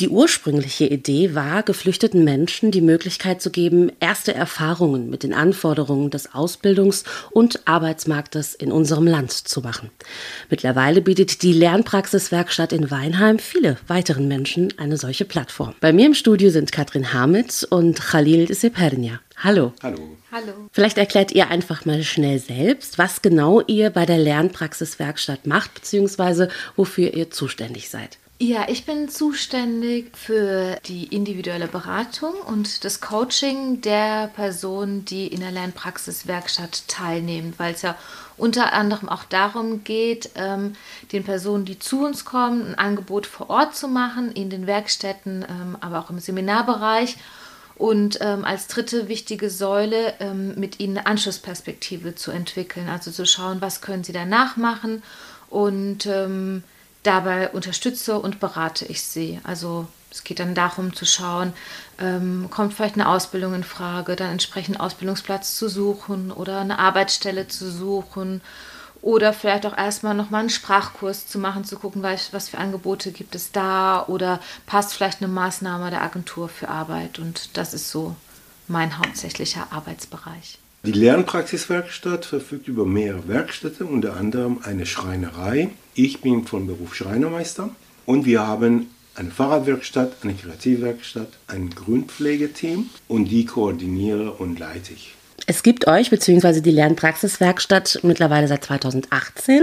Die ursprüngliche Idee war, geflüchteten Menschen die Möglichkeit zu geben, erste Erfahrungen mit den Anforderungen des Ausbildungs- und Arbeitsmarktes in unserem Land zu machen. Mittlerweile bietet die Lernpraxiswerkstatt in Weinheim viele weiteren Menschen eine solche Plattform. Bei mir im Studio sind Katrin Hamitz und Khalil Sepernia. Hallo. Hallo. Hallo. Vielleicht erklärt ihr einfach mal schnell selbst, was genau ihr bei der Lernpraxiswerkstatt macht, beziehungsweise wofür ihr zuständig seid. Ja, ich bin zuständig für die individuelle Beratung und das Coaching der Personen, die in der Lernpraxiswerkstatt teilnehmen, weil es ja unter anderem auch darum geht, ähm, den Personen, die zu uns kommen, ein Angebot vor Ort zu machen, in den Werkstätten, ähm, aber auch im Seminarbereich. Und ähm, als dritte wichtige Säule ähm, mit ihnen eine Anschlussperspektive zu entwickeln, also zu schauen, was können sie danach machen und ähm, Dabei unterstütze und berate ich sie. Also es geht dann darum zu schauen, ähm, kommt vielleicht eine Ausbildung in Frage, dann entsprechend einen Ausbildungsplatz zu suchen oder eine Arbeitsstelle zu suchen oder vielleicht auch erstmal nochmal einen Sprachkurs zu machen, zu gucken, was, was für Angebote gibt es da oder passt vielleicht eine Maßnahme der Agentur für Arbeit und das ist so mein hauptsächlicher Arbeitsbereich. Die Lernpraxiswerkstatt verfügt über mehrere Werkstätten, unter anderem eine Schreinerei. Ich bin von Beruf Schreinermeister und wir haben eine Fahrradwerkstatt, eine Kreativwerkstatt, ein Grundpflegeteam und die koordiniere und leite ich. Es gibt euch bzw. die Lernpraxiswerkstatt mittlerweile seit 2018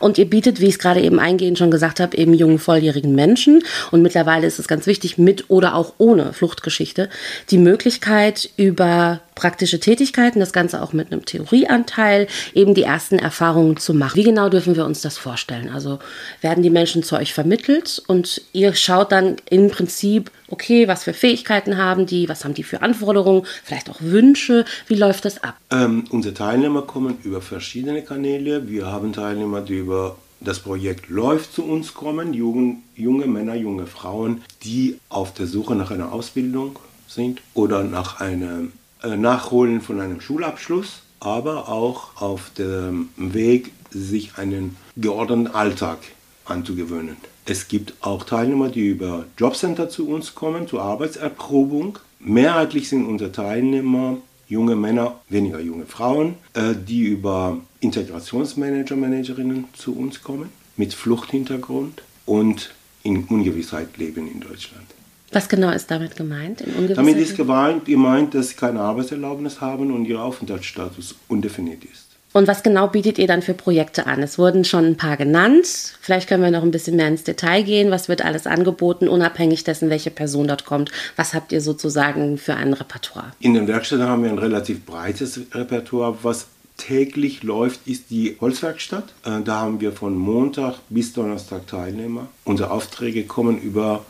und ihr bietet, wie ich es gerade eben eingehend schon gesagt habe, eben jungen volljährigen Menschen und mittlerweile ist es ganz wichtig, mit oder auch ohne Fluchtgeschichte, die Möglichkeit über praktische Tätigkeiten, das Ganze auch mit einem Theorieanteil, eben die ersten Erfahrungen zu machen. Wie genau dürfen wir uns das vorstellen? Also werden die Menschen zu euch vermittelt und ihr schaut dann im Prinzip, okay, was für Fähigkeiten haben die, was haben die für Anforderungen, vielleicht auch Wünsche, wie läuft das ab? Ähm, unsere Teilnehmer kommen über verschiedene Kanäle. Wir haben Teilnehmer, die über das Projekt läuft zu uns kommen, junge, junge Männer, junge Frauen, die auf der Suche nach einer Ausbildung sind oder nach einem Nachholen von einem Schulabschluss, aber auch auf dem Weg, sich einen geordneten Alltag anzugewöhnen. Es gibt auch Teilnehmer, die über Jobcenter zu uns kommen, zur Arbeitserprobung. Mehrheitlich sind unsere Teilnehmer junge Männer, weniger junge Frauen, äh, die über Integrationsmanager, Managerinnen zu uns kommen, mit Fluchthintergrund und in Ungewissheit leben in Deutschland. Was genau ist damit gemeint? damit ist gemeint, dass sie keine Arbeitserlaubnis haben und ihr Aufenthaltsstatus undefiniert ist. Und was genau bietet ihr dann für Projekte an? Es wurden schon ein paar genannt. Vielleicht können wir noch ein bisschen mehr ins Detail gehen. Was wird alles angeboten, unabhängig dessen, welche Person dort kommt? Was habt ihr sozusagen für ein Repertoire? In den Werkstätten haben wir ein relativ breites Repertoire. Was täglich läuft, ist die Holzwerkstatt. Äh, da haben wir von Montag bis Donnerstag Teilnehmer. Unsere Aufträge kommen über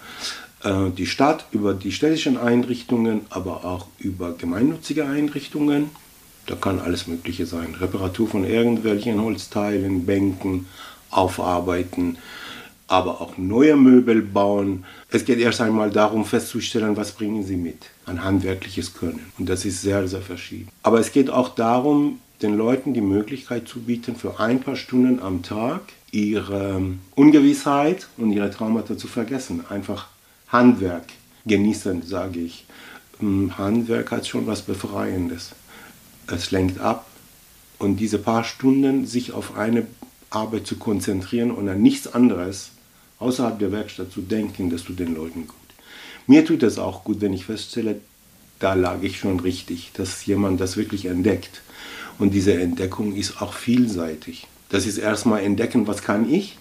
die Stadt, über die städtischen Einrichtungen, aber auch über gemeinnützige Einrichtungen. Da kann alles Mögliche sein. Reparatur von irgendwelchen Holzteilen, Bänken, Aufarbeiten, aber auch neue Möbel bauen. Es geht erst einmal darum festzustellen, was bringen sie mit an handwerkliches Können. Und das ist sehr, sehr verschieden. Aber es geht auch darum, den Leuten die Möglichkeit zu bieten, für ein paar Stunden am Tag ihre Ungewissheit und ihre Traumata zu vergessen. Einfach Handwerk genießen, sage ich. Hm, Handwerk hat schon was Befreiendes. Es lenkt ab und diese paar Stunden sich auf eine Arbeit zu konzentrieren und an nichts anderes außerhalb der Werkstatt zu denken, das tut den Leuten gut. Mir tut es auch gut, wenn ich feststelle, da lag ich schon richtig, dass jemand das wirklich entdeckt. Und diese Entdeckung ist auch vielseitig. Das ist erstmal entdecken, was kann ich,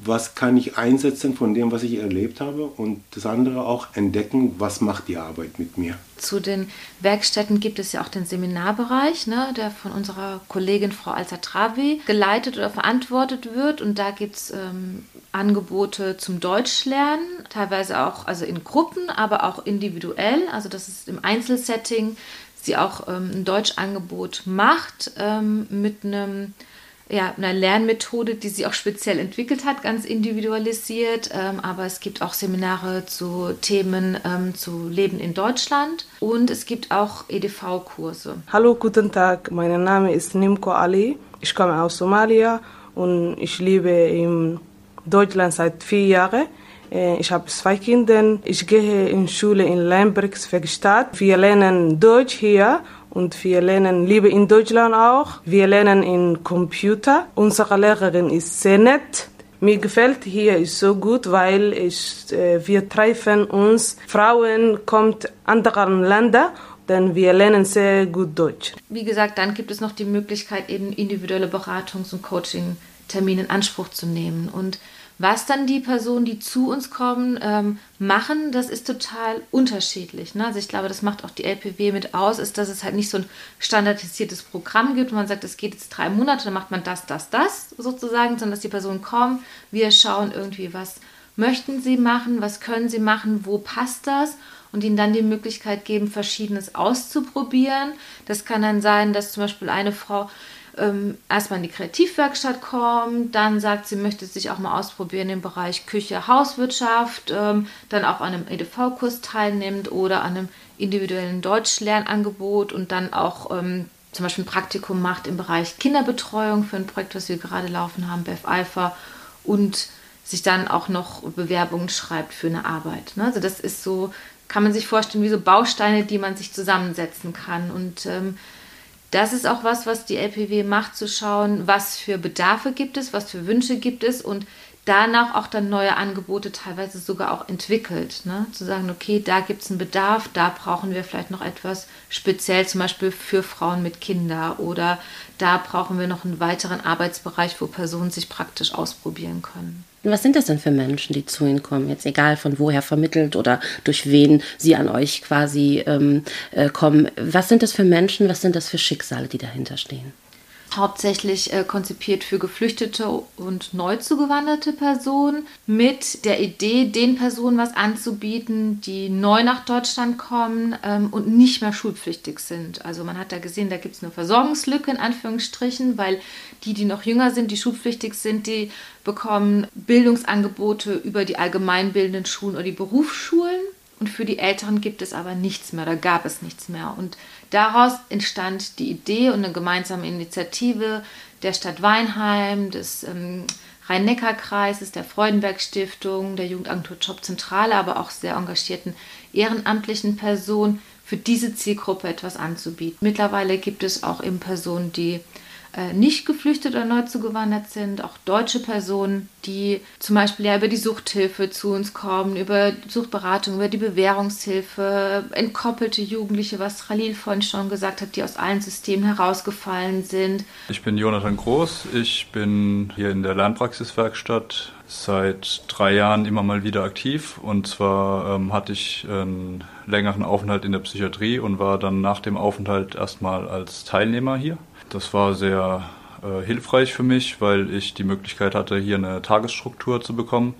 was kann ich einsetzen von dem, was ich erlebt habe? Und das andere auch entdecken, was macht die Arbeit mit mir. Zu den Werkstätten gibt es ja auch den Seminarbereich, ne, der von unserer Kollegin Frau Alzatravi geleitet oder verantwortet wird. Und da gibt es ähm, Angebote zum Deutschlernen, teilweise auch also in Gruppen, aber auch individuell, also das ist im Einzelsetting, sie auch ähm, ein Deutschangebot macht ähm, mit einem ja, einer Lernmethode, die sie auch speziell entwickelt hat, ganz individualisiert. Ähm, aber es gibt auch Seminare zu Themen ähm, zu Leben in Deutschland und es gibt auch EDV-Kurse. Hallo, guten Tag. Mein Name ist Nimko Ali. Ich komme aus Somalia und ich lebe in Deutschland seit vier Jahren. Äh, ich habe zwei Kinder. Ich gehe in Schule in Lembergswerkstatt. Wir lernen Deutsch hier und wir lernen Liebe in Deutschland auch. Wir lernen in Computer. Unsere Lehrerin ist sehr nett. Mir gefällt hier ist so gut, weil ich, äh, wir treffen uns. Frauen kommt anderen Länder denn wir lernen sehr gut Deutsch. Wie gesagt, dann gibt es noch die Möglichkeit, eben individuelle Beratungs- und Coaching-Termine in Anspruch zu nehmen. Und was dann die Personen, die zu uns kommen, ähm, machen, das ist total unterschiedlich. Ne? Also ich glaube, das macht auch die LPW mit aus, ist, dass es halt nicht so ein standardisiertes Programm gibt, wo man sagt, es geht jetzt drei Monate, dann macht man das, das, das sozusagen, sondern dass die Personen kommen, wir schauen irgendwie, was möchten sie machen, was können sie machen, wo passt das und ihnen dann die Möglichkeit geben, Verschiedenes auszuprobieren. Das kann dann sein, dass zum Beispiel eine Frau ähm, erstmal in die Kreativwerkstatt kommt, dann sagt, sie möchte sich auch mal ausprobieren im Bereich Küche, Hauswirtschaft, ähm, dann auch an einem EDV-Kurs teilnimmt oder an einem individuellen Deutschlernangebot und dann auch ähm, zum Beispiel ein Praktikum macht im Bereich Kinderbetreuung für ein Projekt, was wir gerade laufen haben, BEF Alpha und sich dann auch noch Bewerbungen schreibt für eine Arbeit. Ne? Also das ist so, kann man sich vorstellen, wie so Bausteine, die man sich zusammensetzen kann. Und ähm, das ist auch was, was die LPW macht, zu schauen, was für Bedarfe gibt es, was für Wünsche gibt es und danach auch dann neue Angebote teilweise sogar auch entwickelt. Ne? Zu sagen, okay, da gibt es einen Bedarf, da brauchen wir vielleicht noch etwas speziell, zum Beispiel für Frauen mit Kindern oder da brauchen wir noch einen weiteren Arbeitsbereich, wo Personen sich praktisch ausprobieren können. Was sind das denn für Menschen, die zu Ihnen kommen? Jetzt egal von woher vermittelt oder durch wen Sie an euch quasi ähm, äh, kommen. Was sind das für Menschen? Was sind das für Schicksale, die dahinter stehen? Hauptsächlich äh, konzipiert für geflüchtete und neu zugewanderte Personen mit der Idee, den Personen was anzubieten, die neu nach Deutschland kommen ähm, und nicht mehr schulpflichtig sind. Also man hat da gesehen, da gibt es eine Versorgungslücke in Anführungsstrichen, weil die, die noch jünger sind, die schulpflichtig sind, die bekommen Bildungsangebote über die allgemeinbildenden Schulen oder die Berufsschulen. Und für die Älteren gibt es aber nichts mehr, da gab es nichts mehr. Und Daraus entstand die Idee und eine gemeinsame Initiative der Stadt Weinheim, des ähm, Rhein-Neckar-Kreises, der Freudenberg-Stiftung, der Jugendagentur Jobzentrale, aber auch sehr engagierten ehrenamtlichen Personen für diese Zielgruppe etwas anzubieten. Mittlerweile gibt es auch eben Personen, die nicht geflüchtet oder neu zugewandert sind, auch deutsche Personen, die zum Beispiel ja über die Suchthilfe zu uns kommen, über Suchtberatung, über die Bewährungshilfe, entkoppelte Jugendliche, was Khalil vorhin schon gesagt hat, die aus allen Systemen herausgefallen sind. Ich bin Jonathan Groß, ich bin hier in der Lernpraxiswerkstatt seit drei Jahren immer mal wieder aktiv. Und zwar ähm, hatte ich einen längeren Aufenthalt in der Psychiatrie und war dann nach dem Aufenthalt erstmal als Teilnehmer hier. Das war sehr äh, hilfreich für mich, weil ich die Möglichkeit hatte, hier eine Tagesstruktur zu bekommen.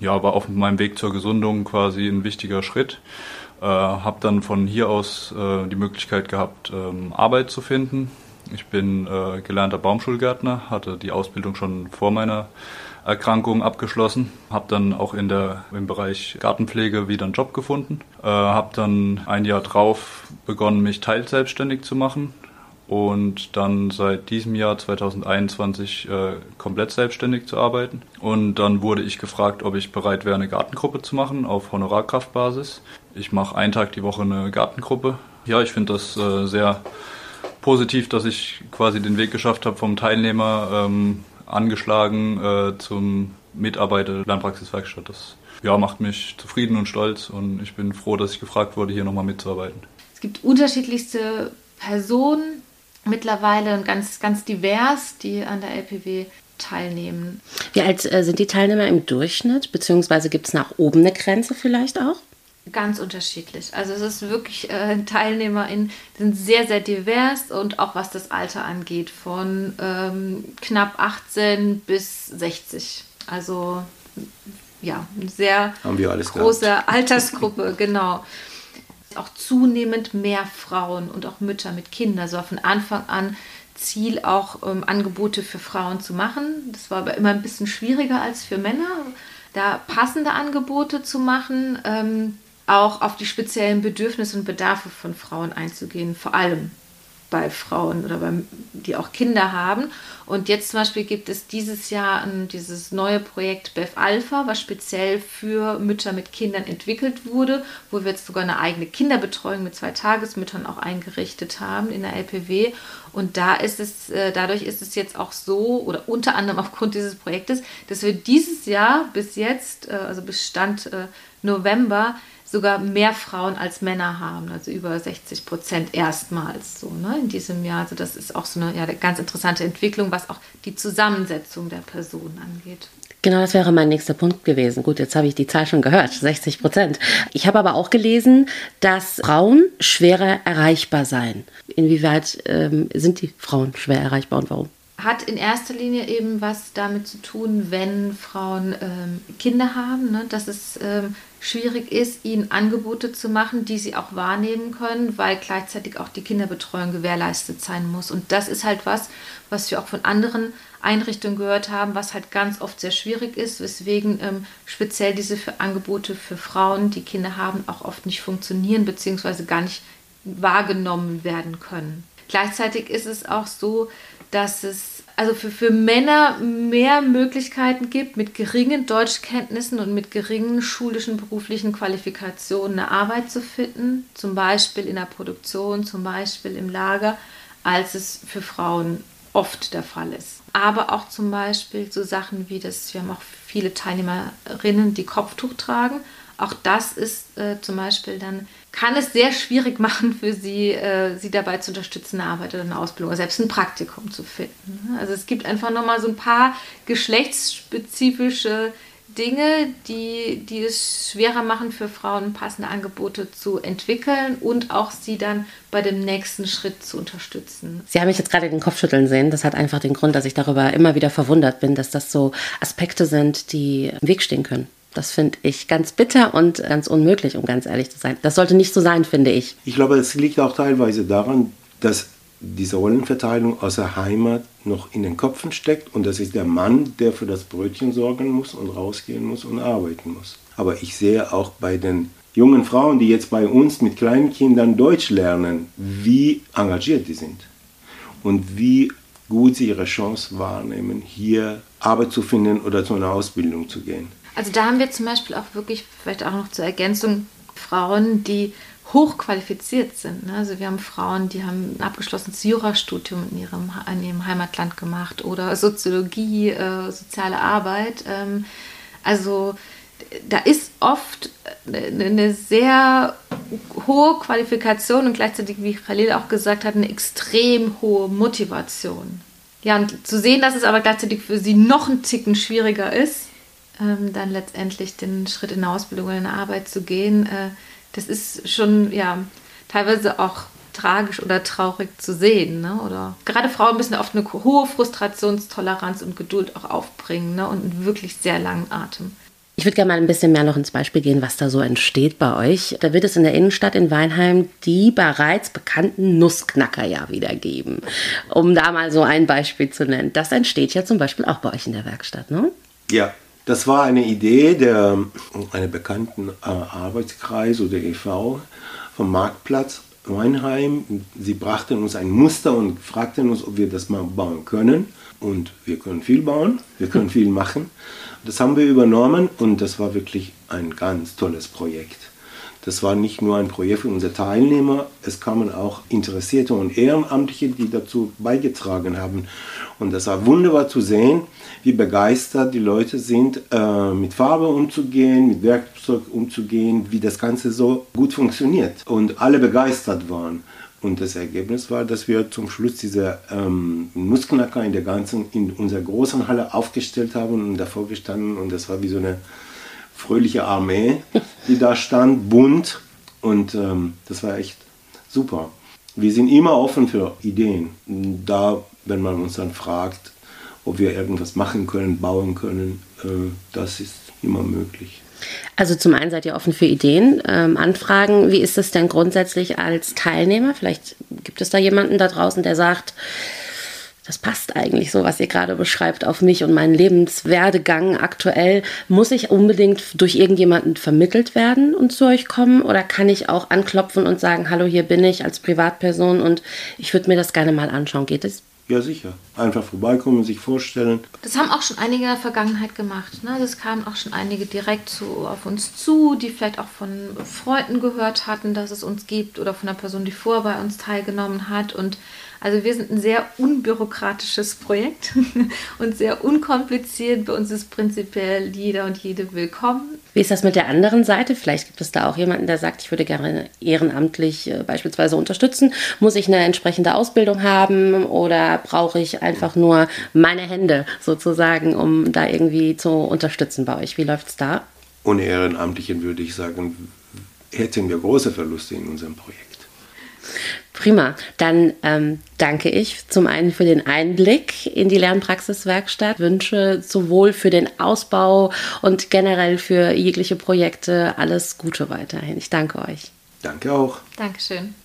Ja, war auf meinem Weg zur Gesundung quasi ein wichtiger Schritt. Äh, habe dann von hier aus äh, die Möglichkeit gehabt, ähm, Arbeit zu finden. Ich bin äh, gelernter Baumschulgärtner, hatte die Ausbildung schon vor meiner Erkrankung abgeschlossen, habe dann auch in der, im Bereich Gartenpflege wieder einen Job gefunden, äh, habe dann ein Jahr drauf begonnen, mich teilselbstständig zu machen, und dann seit diesem Jahr 2021 äh, komplett selbstständig zu arbeiten. Und dann wurde ich gefragt, ob ich bereit wäre, eine Gartengruppe zu machen auf Honorarkraftbasis. Ich mache einen Tag die Woche eine Gartengruppe. Ja, ich finde das äh, sehr positiv, dass ich quasi den Weg geschafft habe vom Teilnehmer ähm, angeschlagen äh, zum Mitarbeiter Lernpraxiswerkstatt. Das ja, macht mich zufrieden und stolz und ich bin froh, dass ich gefragt wurde, hier nochmal mitzuarbeiten. Es gibt unterschiedlichste Personen, mittlerweile ganz, ganz divers, die an der LPW teilnehmen. Wie alt äh, sind die Teilnehmer im Durchschnitt? Beziehungsweise gibt es nach oben eine Grenze vielleicht auch? Ganz unterschiedlich. Also es ist wirklich, äh, TeilnehmerInnen sind sehr, sehr divers und auch was das Alter angeht, von ähm, knapp 18 bis 60. Also ja, eine sehr große gehabt. Altersgruppe, genau auch zunehmend mehr Frauen und auch Mütter mit Kindern. Also von Anfang an Ziel auch ähm, Angebote für Frauen zu machen. Das war aber immer ein bisschen schwieriger als für Männer, da passende Angebote zu machen, ähm, auch auf die speziellen Bedürfnisse und Bedarfe von Frauen einzugehen, vor allem. Bei Frauen oder bei, die auch Kinder haben. Und jetzt zum Beispiel gibt es dieses Jahr dieses neue Projekt BEF Alpha, was speziell für Mütter mit Kindern entwickelt wurde, wo wir jetzt sogar eine eigene Kinderbetreuung mit zwei Tagesmüttern auch eingerichtet haben in der LPW. Und da ist es, äh, dadurch ist es jetzt auch so, oder unter anderem aufgrund dieses Projektes, dass wir dieses Jahr bis jetzt, äh, also bis Stand äh, November, sogar mehr Frauen als Männer haben, also über 60 Prozent erstmals so ne, in diesem Jahr. Also das ist auch so eine ja, ganz interessante Entwicklung, was auch die Zusammensetzung der Personen angeht. Genau, das wäre mein nächster Punkt gewesen. Gut, jetzt habe ich die Zahl schon gehört, 60 Prozent. Ich habe aber auch gelesen, dass Frauen schwerer erreichbar seien. Inwieweit ähm, sind die Frauen schwer erreichbar und warum? hat in erster Linie eben was damit zu tun, wenn Frauen ähm, Kinder haben, ne? dass es ähm, schwierig ist, ihnen Angebote zu machen, die sie auch wahrnehmen können, weil gleichzeitig auch die Kinderbetreuung gewährleistet sein muss. Und das ist halt was, was wir auch von anderen Einrichtungen gehört haben, was halt ganz oft sehr schwierig ist, weswegen ähm, speziell diese für Angebote für Frauen, die Kinder haben, auch oft nicht funktionieren bzw. gar nicht wahrgenommen werden können. Gleichzeitig ist es auch so, dass es also für, für Männer mehr Möglichkeiten gibt, mit geringen Deutschkenntnissen und mit geringen schulischen beruflichen Qualifikationen eine Arbeit zu finden, zum Beispiel in der Produktion, zum Beispiel im Lager, als es für Frauen oft der Fall ist. Aber auch zum Beispiel so Sachen wie das, wir haben auch viele Teilnehmerinnen, die Kopftuch tragen. Auch das ist äh, zum Beispiel dann kann es sehr schwierig machen für sie, äh, sie dabei zu unterstützen, eine Arbeit oder eine Ausbildung oder selbst ein Praktikum zu finden. Also es gibt einfach nochmal so ein paar geschlechtsspezifische Dinge, die, die es schwerer machen für Frauen, passende Angebote zu entwickeln und auch sie dann bei dem nächsten Schritt zu unterstützen. Sie haben mich jetzt gerade den Kopf schütteln sehen. Das hat einfach den Grund, dass ich darüber immer wieder verwundert bin, dass das so Aspekte sind, die im Weg stehen können. Das finde ich ganz bitter und ganz unmöglich, um ganz ehrlich zu sein. Das sollte nicht so sein, finde ich. Ich glaube, es liegt auch teilweise daran, dass diese Rollenverteilung aus der Heimat noch in den Köpfen steckt und das ist der Mann, der für das Brötchen sorgen muss und rausgehen muss und arbeiten muss. Aber ich sehe auch bei den jungen Frauen, die jetzt bei uns mit kleinen Kindern Deutsch lernen, wie engagiert die sind und wie gut sie ihre Chance wahrnehmen, hier Arbeit zu finden oder zu einer Ausbildung zu gehen. Also da haben wir zum Beispiel auch wirklich, vielleicht auch noch zur Ergänzung, Frauen, die hochqualifiziert sind. Ne? Also wir haben Frauen, die haben ein abgeschlossenes Jurastudium in ihrem, in ihrem Heimatland gemacht oder Soziologie, äh, soziale Arbeit. Ähm, also da ist oft eine sehr hohe Qualifikation und gleichzeitig, wie Khalil auch gesagt hat, eine extrem hohe Motivation. Ja, und zu sehen, dass es aber gleichzeitig für sie noch ein Ticken schwieriger ist, ähm, dann letztendlich den Schritt in eine Ausbildung oder in eine Arbeit zu gehen, äh, das ist schon ja teilweise auch tragisch oder traurig zu sehen. Ne? Oder gerade Frauen müssen oft eine hohe Frustrationstoleranz und Geduld auch aufbringen ne? und einen wirklich sehr langen Atem. Ich würde gerne mal ein bisschen mehr noch ins Beispiel gehen, was da so entsteht bei euch. Da wird es in der Innenstadt in Weinheim die bereits bekannten Nussknacker ja wieder geben. Um da mal so ein Beispiel zu nennen. Das entsteht ja zum Beispiel auch bei euch in der Werkstatt, ne? Ja, das war eine Idee der einer bekannten äh, Arbeitskreis oder e.V. vom Marktplatz Weinheim. Sie brachten uns ein Muster und fragten uns, ob wir das mal bauen können. Und wir können viel bauen, wir können viel machen. Das haben wir übernommen und das war wirklich ein ganz tolles Projekt. Das war nicht nur ein Projekt für unsere Teilnehmer, es kamen auch Interessierte und Ehrenamtliche, die dazu beigetragen haben. Und das war wunderbar zu sehen, wie begeistert die Leute sind, äh, mit Farbe umzugehen, mit Werkzeug umzugehen, wie das Ganze so gut funktioniert. Und alle begeistert waren. Und das Ergebnis war, dass wir zum Schluss diese ähm, Nussknacker in der ganzen, in unserer großen Halle aufgestellt haben und davor gestanden. Und das war wie so eine fröhliche Armee, die da stand, bunt. Und ähm, das war echt super. Wir sind immer offen für Ideen. Da, wenn man uns dann fragt, ob wir irgendwas machen können, bauen können, äh, das ist immer möglich. Also zum einen seid ihr offen für Ideen, ähm, Anfragen. Wie ist es denn grundsätzlich als Teilnehmer? Vielleicht gibt es da jemanden da draußen, der sagt, das passt eigentlich so, was ihr gerade beschreibt, auf mich und meinen Lebenswerdegang aktuell. Muss ich unbedingt durch irgendjemanden vermittelt werden und zu euch kommen? Oder kann ich auch anklopfen und sagen, hallo, hier bin ich als Privatperson und ich würde mir das gerne mal anschauen? Geht es? Ja, sicher. Einfach vorbeikommen, sich vorstellen. Das haben auch schon einige in der Vergangenheit gemacht. Ne? Das kamen auch schon einige direkt zu, auf uns zu, die vielleicht auch von Freunden gehört hatten, dass es uns gibt oder von einer Person, die vorher bei uns teilgenommen hat. Und also wir sind ein sehr unbürokratisches Projekt und sehr unkompliziert. Bei uns ist prinzipiell jeder und jede willkommen. Wie ist das mit der anderen Seite? Vielleicht gibt es da auch jemanden, der sagt, ich würde gerne ehrenamtlich äh, beispielsweise unterstützen. Muss ich eine entsprechende Ausbildung haben oder brauche ich einfach nur meine Hände sozusagen, um da irgendwie zu unterstützen bei euch? Wie läuft es da? Ohne Ehrenamtlichen würde ich sagen, hätten wir große Verluste in unserem Projekt. Prima. Dann ähm, danke ich zum einen für den Einblick in die Lernpraxiswerkstatt, wünsche sowohl für den Ausbau und generell für jegliche Projekte alles Gute weiterhin. Ich danke euch. Danke auch. Dankeschön.